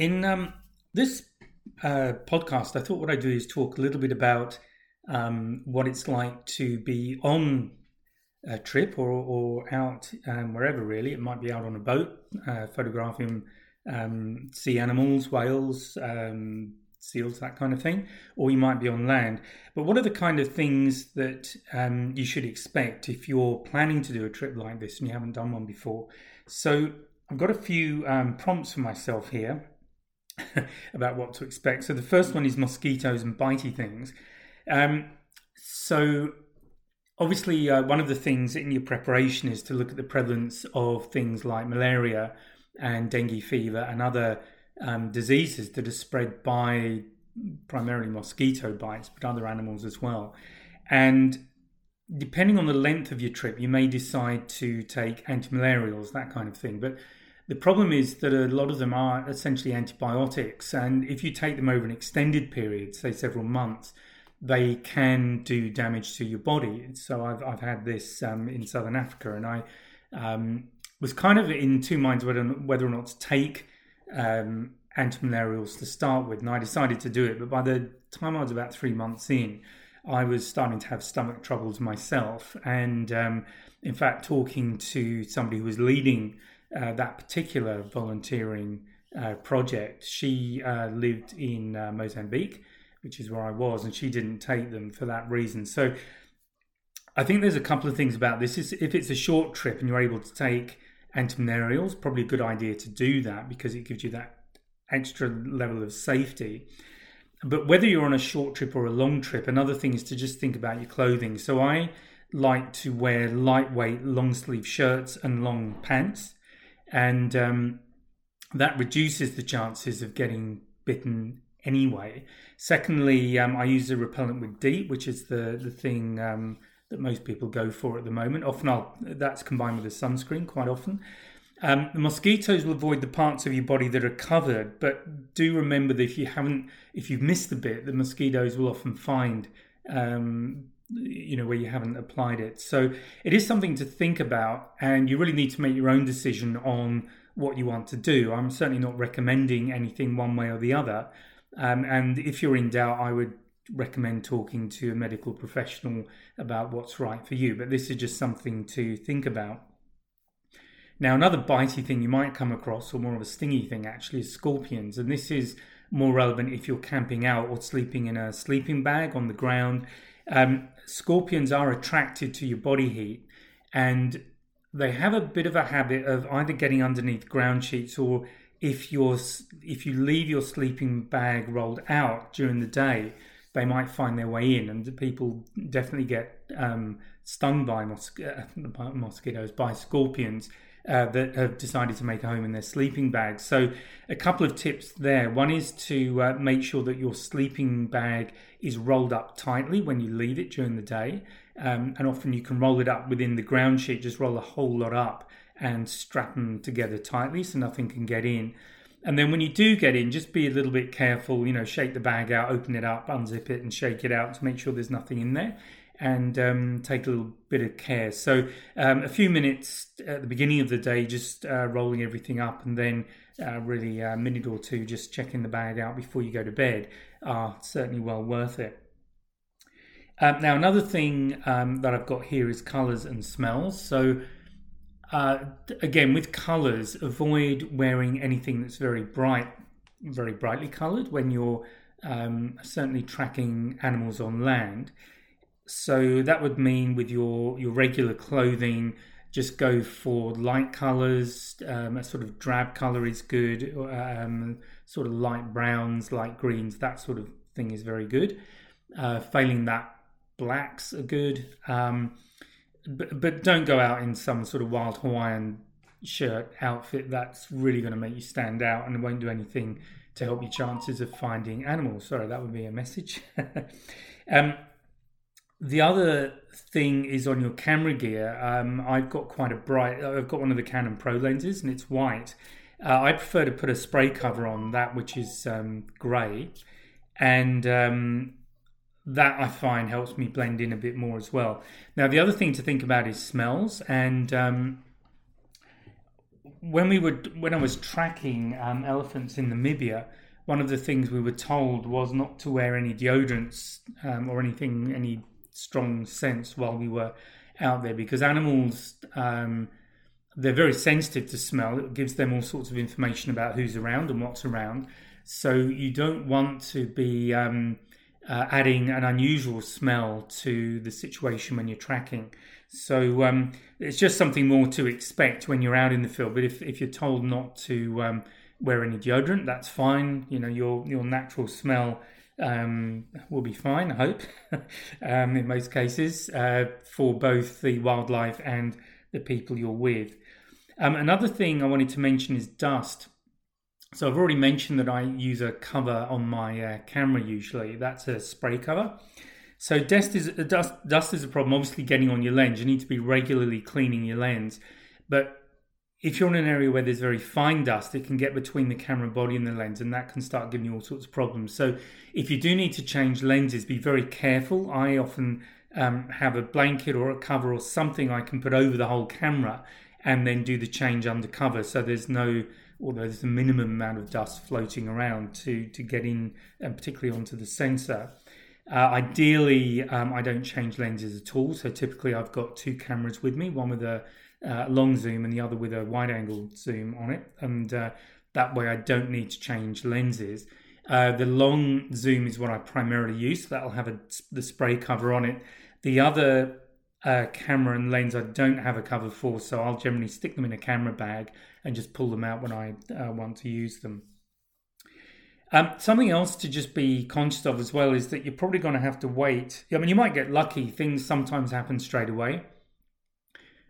In um, this uh, podcast, I thought what I'd do is talk a little bit about um, what it's like to be on a trip or, or out um, wherever really. It might be out on a boat, uh, photographing um, sea animals, whales, um, seals, that kind of thing, or you might be on land. But what are the kind of things that um, you should expect if you're planning to do a trip like this and you haven't done one before? So I've got a few um, prompts for myself here about what to expect. So the first one is mosquitoes and bitey things. Um, so obviously, uh, one of the things in your preparation is to look at the prevalence of things like malaria and dengue fever and other um, diseases that are spread by primarily mosquito bites, but other animals as well. And depending on the length of your trip, you may decide to take antimalarials, that kind of thing. But the problem is that a lot of them are essentially antibiotics, and if you take them over an extended period, say several months, they can do damage to your body. So I've I've had this um, in southern Africa, and I um, was kind of in two minds whether whether or not to take um, antimalarials to start with, and I decided to do it. But by the time I was about three months in, I was starting to have stomach troubles myself, and um, in fact, talking to somebody who was leading uh, that particular volunteering uh, project, she uh, lived in uh, Mozambique which is where I was, and she didn't take them for that reason. So I think there's a couple of things about this. Is if it's a short trip and you're able to take antimalarials, probably a good idea to do that because it gives you that extra level of safety. But whether you're on a short trip or a long trip, another thing is to just think about your clothing. So I like to wear lightweight long sleeve shirts and long pants, and um, that reduces the chances of getting bitten anyway. Secondly, um, I use a repellent with DEET, which is the the thing um, that most people go for at the moment. Often, I'll, that's combined with a sunscreen. Quite often, um, the mosquitoes will avoid the parts of your body that are covered, but do remember that if you haven't, if you've missed a bit, the mosquitoes will often find. You know where you haven't applied it so it is something to think about and you really need to make your own decision on what you want to do i'm certainly not recommending anything one way or the other um, and if you're in doubt, I would recommend talking to a medical professional about what's right for you. But this is just something to think about. Now, another bitey thing you might come across, or more of a stingy thing actually, is scorpions. And this is more relevant if you're camping out or sleeping in a sleeping bag on the ground. Um, scorpions are attracted to your body heat and they have a bit of a habit of either getting underneath ground sheets or if you're if you leave your sleeping bag rolled out during the day, they might find their way in, and people definitely get um, stung by mos- uh, mosquitoes by scorpions. Uh, that have decided to make a home in their sleeping bags. So, a couple of tips there. One is to uh, make sure that your sleeping bag is rolled up tightly when you leave it during the day. Um, and often you can roll it up within the ground sheet, just roll a whole lot up and strap them together tightly so nothing can get in. And then when you do get in, just be a little bit careful, you know, shake the bag out, open it up, unzip it, and shake it out to make sure there's nothing in there. And um, take a little bit of care. So, um, a few minutes at the beginning of the day, just uh, rolling everything up, and then uh, really a minute or two just checking the bag out before you go to bed are certainly well worth it. Um, now, another thing um, that I've got here is colours and smells. So, uh, again, with colours, avoid wearing anything that's very bright, very brightly coloured when you're um, certainly tracking animals on land. So that would mean with your your regular clothing, just go for light colours. Um, a sort of drab colour is good. Um, sort of light browns, light greens, that sort of thing is very good. Uh, failing that, blacks are good. Um, but, but don't go out in some sort of wild Hawaiian shirt outfit that's really going to make you stand out and won't do anything to help your chances of finding animals. Sorry, that would be a message. um, the other thing is on your camera gear. Um, I've got quite a bright. I've got one of the Canon Pro lenses, and it's white. Uh, I prefer to put a spray cover on that, which is um, grey, and um, that I find helps me blend in a bit more as well. Now, the other thing to think about is smells, and um, when we were when I was tracking um, elephants in Namibia, one of the things we were told was not to wear any deodorants um, or anything, any strong scents while we were out there because animals um, they're very sensitive to smell. It gives them all sorts of information about who's around and what's around. So you don't want to be um, uh, adding an unusual smell to the situation when you're tracking. So um, it's just something more to expect when you're out in the field. But if, if you're told not to um, wear any deodorant, that's fine. You know your your natural smell um, will be fine. I hope um, in most cases uh, for both the wildlife and the people you're with. Um, another thing I wanted to mention is dust. So I've already mentioned that I use a cover on my uh, camera usually. That's a spray cover. So dust is dust dust is a problem. Obviously, getting on your lens, you need to be regularly cleaning your lens. But if you're in an area where there's very fine dust, it can get between the camera body and the lens, and that can start giving you all sorts of problems. So if you do need to change lenses, be very careful. I often um, have a blanket or a cover or something I can put over the whole camera and then do the change undercover. So there's no although there's a minimum amount of dust floating around to to get in, and particularly onto the sensor. Uh, ideally, um, I don't change lenses at all. So typically, I've got two cameras with me, one with a uh, long zoom and the other with a wide angle zoom on it, and uh, that way I don't need to change lenses. Uh, the long zoom is what I primarily use. So that'll have a, the spray cover on it. The other uh, camera and lens I don't have a cover for, so I'll generally stick them in a camera bag and just pull them out when I uh, want to use them. Um, something else to just be conscious of as well is that you're probably going to have to wait. I mean, you might get lucky; things sometimes happen straight away.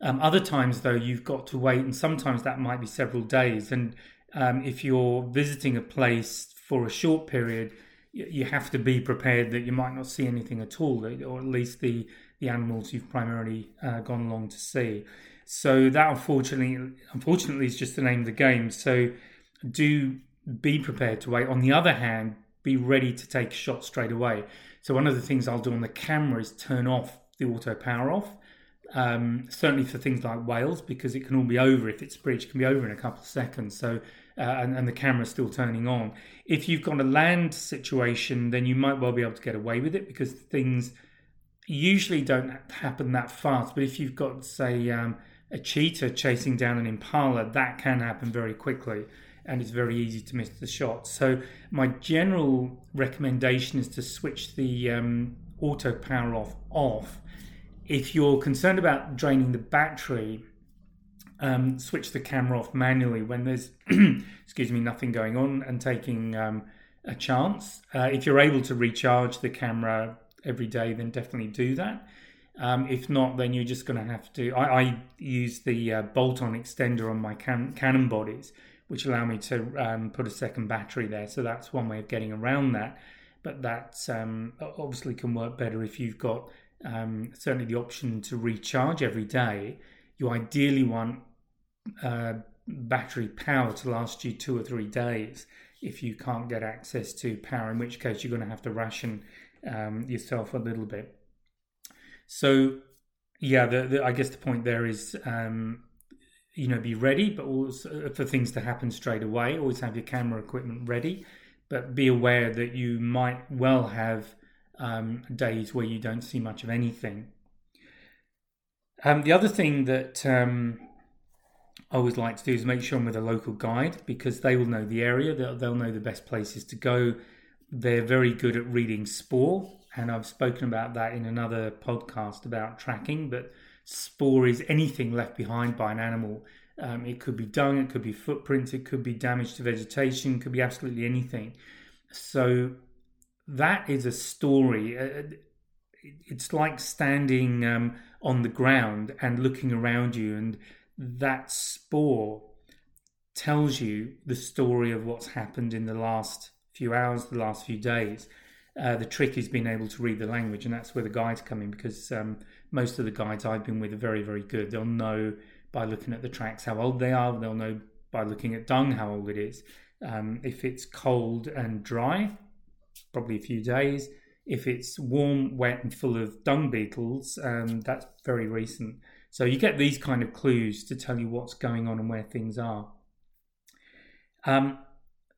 Um, other times, though, you've got to wait, and sometimes that might be several days. And um, if you're visiting a place for a short period, you have to be prepared that you might not see anything at all, or at least the the animals you've primarily uh, gone along to see. So that unfortunately, unfortunately, is just the name of the game. So do be prepared to wait. On the other hand, be ready to take a shot straight away. So one of the things I'll do on the camera is turn off the auto power off. Um, certainly for things like whales, because it can all be over if it's bridge, can be over in a couple of seconds. So uh, and, and the camera's still turning on. If you've got a land situation, then you might well be able to get away with it because things usually don't happen that fast. But if you've got, say, um, a cheetah chasing down an impala, that can happen very quickly and it's very easy to miss the shot. So, my general recommendation is to switch the um, auto power off off. If you're concerned about draining the battery, um, switch the camera off manually when there's, excuse me, nothing going on and taking um, a chance. Uh, if you're able to recharge the camera every day, then definitely do that. Um, if not, then you're just going to have to. I, I use the uh, bolt-on extender on my can, Canon bodies, which allow me to um, put a second battery there. So that's one way of getting around that. But that um, obviously can work better if you've got um, certainly the option to recharge every day. You ideally want uh, battery power to last you two or three days if you can't get access to power, in which case you're going to have to ration um, yourself a little bit. So, yeah, the, the, I guess the point there is, um, you know, be ready, but also for things to happen straight away. Always have your camera equipment ready, but be aware that you might well have um, days where you don't see much of anything. Um, the other thing that um, I always like to do is make sure I'm with a local guide because they will know the area, they'll, they'll know the best places to go. They're very good at reading spoor, and I've spoken about that in another podcast about tracking. But spoor is anything left behind by an animal. Um, it could be dung, it could be footprints, it could be damage to vegetation, could be absolutely anything. So that is a story. Uh, it's like standing um, on the ground and looking around you and that spoor tells you the story of what's happened in the last few hours, the last few days. Uh, the trick is being able to read the language, and that's where the guides come in because um, most of the guides I've been with are very, very good. They'll know by looking at the tracks how old they are, they'll know by looking at dung how old it is. Um, if it's cold and dry, probably a few days. If it's warm, wet, and full of dung beetles, um, that's very recent. So you get these kind of clues to tell you what's going on and where things are. Um,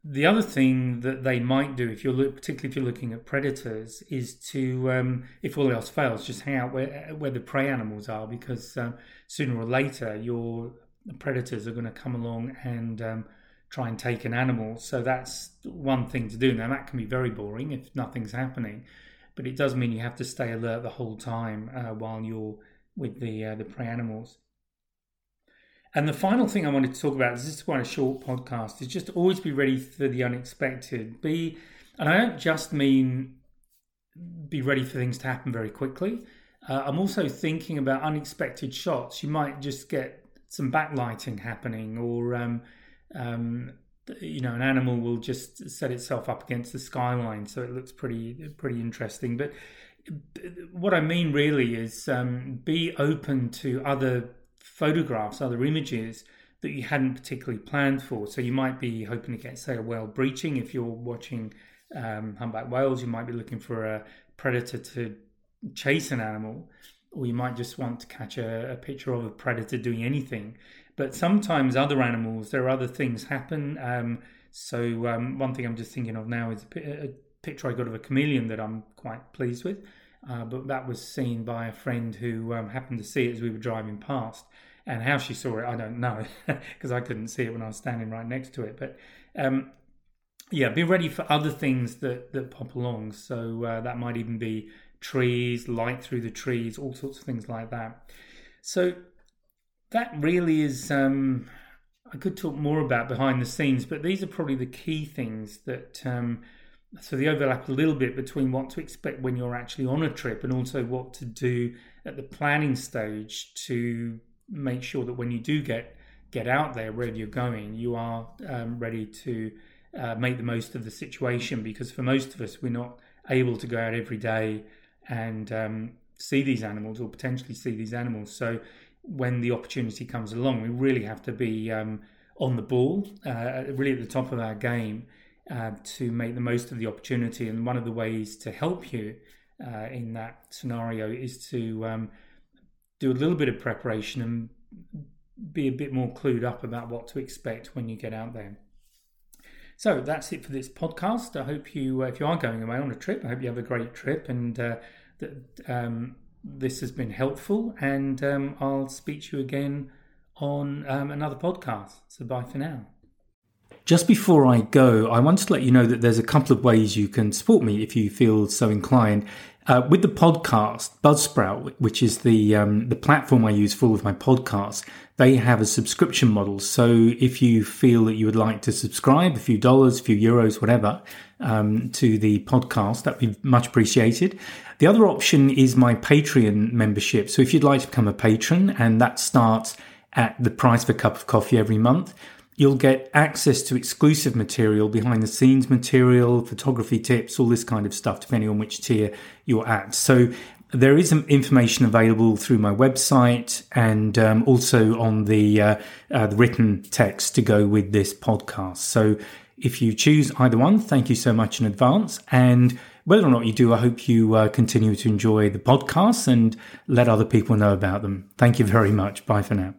the other thing that they might do, if you're look, particularly if you're looking at predators, is to, um, if all else fails, just hang out where where the prey animals are, because um, sooner or later your predators are going to come along and um, try and take an animal. So that's one thing to do. Now that can be very boring if nothing's happening, but it does mean you have to stay alert the whole time uh, while you're with the uh, the prey animals. And the final thing I wanted to talk about is this is quite a short podcast. Is just always be ready for the unexpected. Be, and I don't just mean be ready for things to happen very quickly. Uh, I'm also thinking about unexpected shots. You might just get some backlighting happening, or um, um, you know, an animal will just set itself up against the skyline, so it looks pretty pretty interesting. But what I mean really is um, be open to other photographs, other images that you hadn't particularly planned for. So you might be hoping to get, say, a whale breaching. If you're watching um, humpback whales, you might be looking for a predator to chase an animal, or you might just want to catch a, a picture of a predator doing anything. But sometimes other animals, there are other things happen. Um, so um, one thing I'm just thinking of now is a, a, picture I got of a chameleon that I'm quite pleased with. Uh, but that was seen by a friend who um, happened to see it as we were driving past. And how she saw it, I don't know, because I couldn't see it when I was standing right next to it. But um, yeah, be ready for other things that, that pop along. So uh, that might even be trees, light through the trees, all sorts of things like that. So that really is. Um, I could talk more about behind the scenes, but these are probably the key things that. So they overlap a little bit between what to expect when you're actually on a trip and also what to do at the planning stage to make sure that when you do get get out there wherever you're going, you are um, ready to uh, make the most of the situation. Because for most of us, we're not able to go out every day and um, see these animals or potentially see these animals. So when the opportunity comes along, we really have to be um, on the ball, uh, really at the top of our game uh, to make the most of the opportunity. And one of the ways to help you uh, in that scenario is to um, do a little bit of preparation and be a bit more clued up about what to expect when you get out there. So that's it for this podcast. I hope you, uh, if you are going away on a trip, I hope you have a great trip and uh, that um, this has been helpful. And um, I'll speak to you again on um, another podcast. So bye for now. Just before I go, I want to let you know that there's a couple of ways you can support me if you feel so inclined. Uh, with the podcast, Buzzsprout, which is the um, the platform I use for all of my podcasts, they have a subscription model. So if you feel that you would like to subscribe, a few dollars, a few euros, whatever, um, to the podcast, that'd be much appreciated. The other option is my Patreon membership. So if you'd like to become a patron, and that starts at the price of a cup of coffee every month. You'll get access to exclusive material, behind the scenes material, photography tips, all this kind of stuff, depending on which tier you're at. So there is information available through my website and um, also on the, uh, uh, the written text to go with this podcast. So if you choose either one, thank you so much in advance. And whether or not you do, I hope you uh, continue to enjoy the podcasts and let other people know about them. Thank you very much. Bye for now.